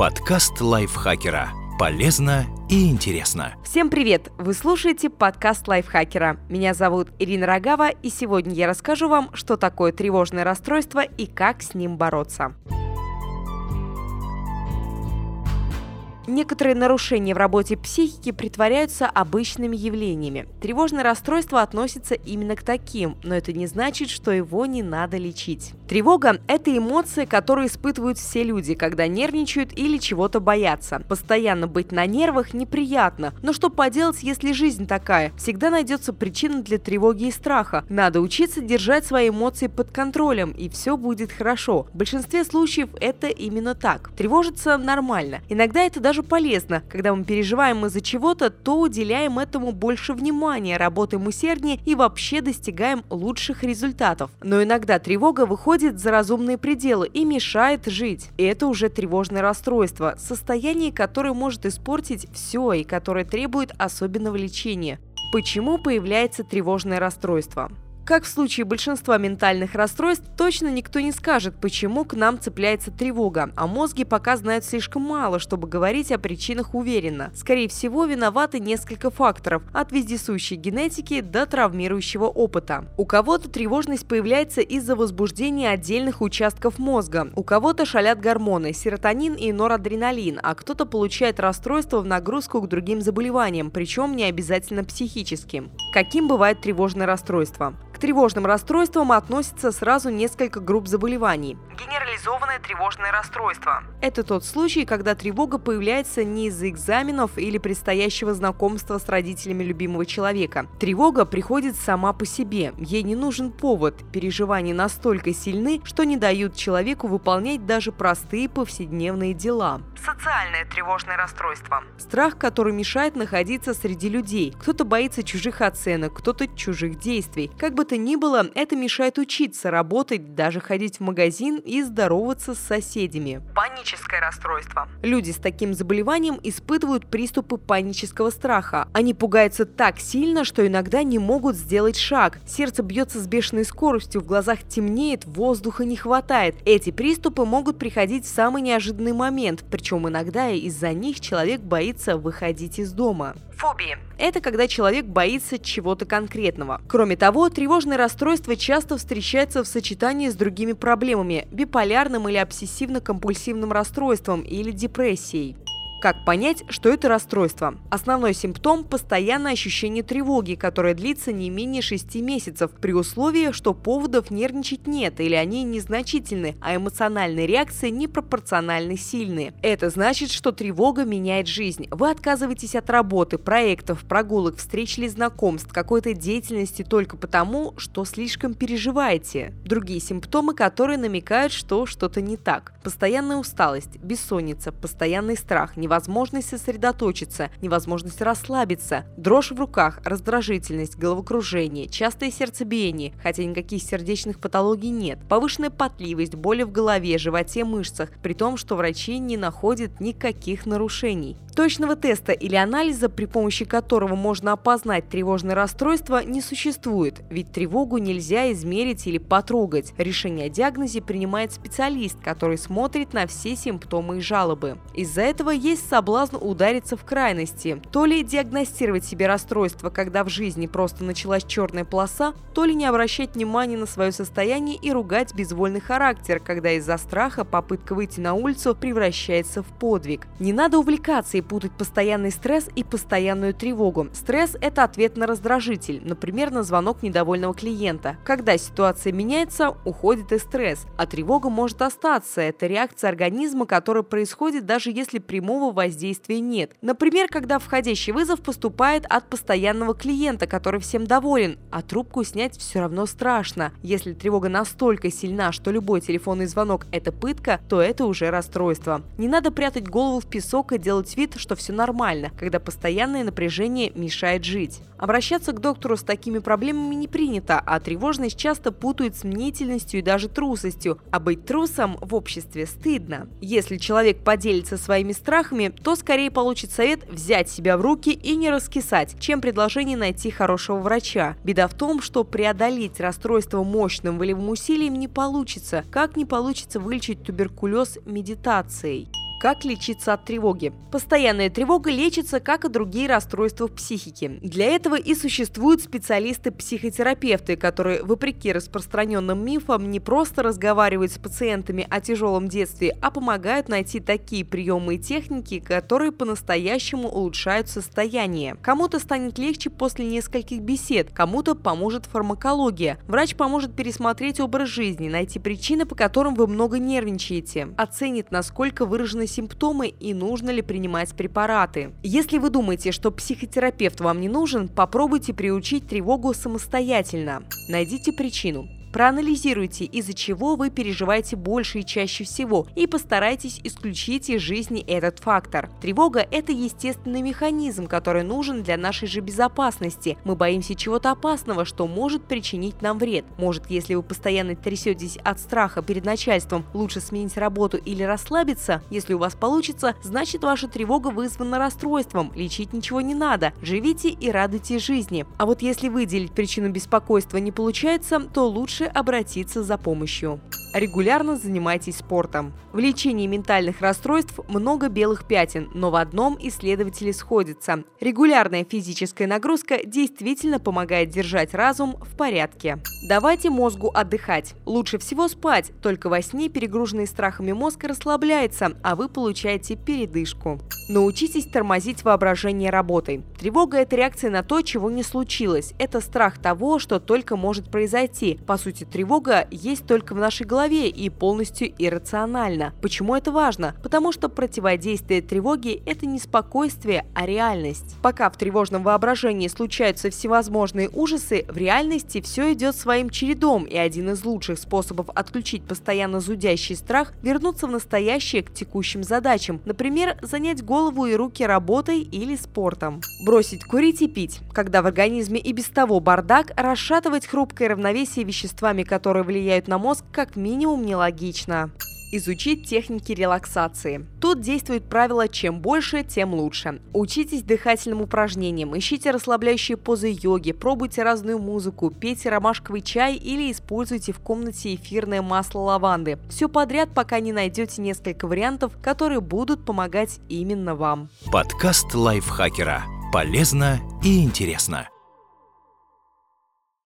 Подкаст лайфхакера. Полезно и интересно. Всем привет! Вы слушаете подкаст лайфхакера. Меня зовут Ирина Рогава, и сегодня я расскажу вам, что такое тревожное расстройство и как с ним бороться. Некоторые нарушения в работе психики притворяются обычными явлениями. Тревожное расстройство относится именно к таким, но это не значит, что его не надо лечить. Тревога – это эмоция, которую испытывают все люди, когда нервничают или чего-то боятся. Постоянно быть на нервах неприятно, но что поделать, если жизнь такая? Всегда найдется причина для тревоги и страха. Надо учиться держать свои эмоции под контролем, и все будет хорошо. В большинстве случаев это именно так. Тревожиться нормально. Иногда это даже полезно. Когда мы переживаем из-за чего-то, то уделяем этому больше внимания, работаем усерднее и вообще достигаем лучших результатов. Но иногда тревога выходит выходит за разумные пределы и мешает жить. Это уже тревожное расстройство, состояние, которое может испортить все и которое требует особенного лечения. Почему появляется тревожное расстройство? Как в случае большинства ментальных расстройств, точно никто не скажет, почему к нам цепляется тревога, а мозги пока знают слишком мало, чтобы говорить о причинах уверенно. Скорее всего, виноваты несколько факторов, от вездесущей генетики до травмирующего опыта. У кого-то тревожность появляется из-за возбуждения отдельных участков мозга, у кого-то шалят гормоны, серотонин и норадреналин, а кто-то получает расстройство в нагрузку к другим заболеваниям, причем не обязательно психическим. Каким бывает тревожное расстройство? Тревожным расстройствам относится сразу несколько групп заболеваний. Генерализованное тревожное расстройство. Это тот случай, когда тревога появляется не из-за экзаменов или предстоящего знакомства с родителями любимого человека. Тревога приходит сама по себе, ей не нужен повод. Переживания настолько сильны, что не дают человеку выполнять даже простые повседневные дела. Социальное тревожное расстройство. Страх, который мешает находиться среди людей. Кто-то боится чужих оценок, кто-то чужих действий. Как бы то ни было, это мешает учиться, работать, даже ходить в магазин и здороваться с соседями. Паническое расстройство. Люди с таким заболеванием испытывают приступы панического страха. Они пугаются так сильно, что иногда не могут сделать шаг. Сердце бьется с бешеной скоростью, в глазах темнеет, воздуха не хватает. Эти приступы могут приходить в самый неожиданный момент, причем иногда из-за них человек боится выходить из дома. Фобии. Это когда человек боится чего-то конкретного. Кроме того, тревожное расстройство часто встречается в сочетании с другими проблемами – биполярным или обсессивно-компульсивным расстройством или депрессией. Как понять, что это расстройство? Основной симптом – постоянное ощущение тревоги, которое длится не менее 6 месяцев, при условии, что поводов нервничать нет или они незначительны, а эмоциональные реакции непропорционально сильные. Это значит, что тревога меняет жизнь. Вы отказываетесь от работы, проектов, прогулок, встреч или знакомств, какой-то деятельности только потому, что слишком переживаете. Другие симптомы, которые намекают, что что-то не так. Постоянная усталость, бессонница, постоянный страх, невозможность сосредоточиться, невозможность расслабиться, дрожь в руках, раздражительность, головокружение, частое сердцебиение, хотя никаких сердечных патологий нет, повышенная потливость, боли в голове, животе, мышцах, при том, что врачи не находят никаких нарушений. Точного теста или анализа, при помощи которого можно опознать тревожное расстройство, не существует, ведь тревогу нельзя измерить или потрогать. Решение о диагнозе принимает специалист, который смотрит на все симптомы и жалобы. Из-за этого есть соблазн удариться в крайности. То ли диагностировать себе расстройство, когда в жизни просто началась черная полоса, то ли не обращать внимания на свое состояние и ругать безвольный характер, когда из-за страха попытка выйти на улицу превращается в подвиг. Не надо увлекаться и путать постоянный стресс и постоянную тревогу. Стресс – это ответ на раздражитель, например, на звонок недовольного клиента. Когда ситуация меняется, уходит и стресс, а тревога может остаться. Это реакция организма, которая происходит даже если прямого воздействия нет. Например, когда входящий вызов поступает от постоянного клиента, который всем доволен, а трубку снять все равно страшно. Если тревога настолько сильна, что любой телефонный звонок – это пытка, то это уже расстройство. Не надо прятать голову в песок и делать вид, что все нормально, когда постоянное напряжение мешает жить. Обращаться к доктору с такими проблемами не принято, а тревожность часто путают с мнительностью и даже трусостью, а быть трусом в обществе стыдно. Если человек поделится своими страхами, то скорее получит совет взять себя в руки и не раскисать, чем предложение найти хорошего врача. Беда в том, что преодолеть расстройство мощным волевым усилием не получится, как не получится вылечить туберкулез медитацией. Как лечиться от тревоги? Постоянная тревога лечится, как и другие расстройства в психике. Для этого и существуют специалисты-психотерапевты, которые, вопреки распространенным мифам, не просто разговаривают с пациентами о тяжелом детстве, а помогают найти такие приемы и техники, которые по-настоящему улучшают состояние. Кому-то станет легче после нескольких бесед, кому-то поможет фармакология. Врач поможет пересмотреть образ жизни, найти причины, по которым вы много нервничаете, оценит, насколько выражены симптомы и нужно ли принимать препараты. Если вы думаете, что психотерапевт вам не нужен, попробуйте приучить тревогу самостоятельно. Найдите причину. Проанализируйте, из-за чего вы переживаете больше и чаще всего, и постарайтесь исключить из жизни этот фактор. Тревога – это естественный механизм, который нужен для нашей же безопасности. Мы боимся чего-то опасного, что может причинить нам вред. Может, если вы постоянно трясетесь от страха перед начальством, лучше сменить работу или расслабиться? Если у вас получится, значит ваша тревога вызвана расстройством, лечить ничего не надо, живите и радуйтесь жизни. А вот если выделить причину беспокойства не получается, то лучше лучше обратиться за помощью. Регулярно занимайтесь спортом. В лечении ментальных расстройств много белых пятен, но в одном исследователи сходятся. Регулярная физическая нагрузка действительно помогает держать разум в порядке. Давайте мозгу отдыхать. Лучше всего спать, только во сне перегруженный страхами мозг расслабляется, а вы получаете передышку. Научитесь тормозить воображение работой. Тревога – это реакция на то, чего не случилось. Это страх того, что только может произойти. По сути, тревога есть только в нашей голове голове и полностью иррационально. Почему это важно? Потому что противодействие тревоге – это не спокойствие, а реальность. Пока в тревожном воображении случаются всевозможные ужасы, в реальности все идет своим чередом, и один из лучших способов отключить постоянно зудящий страх – вернуться в настоящее к текущим задачам. Например, занять голову и руки работой или спортом. Бросить курить и пить. Когда в организме и без того бардак, расшатывать хрупкое равновесие веществами, которые влияют на мозг, как минимум минимум нелогично изучить техники релаксации. Тут действует правило «чем больше, тем лучше». Учитесь дыхательным упражнениям, ищите расслабляющие позы йоги, пробуйте разную музыку, пейте ромашковый чай или используйте в комнате эфирное масло лаванды. Все подряд, пока не найдете несколько вариантов, которые будут помогать именно вам. Подкаст лайфхакера. Полезно и интересно.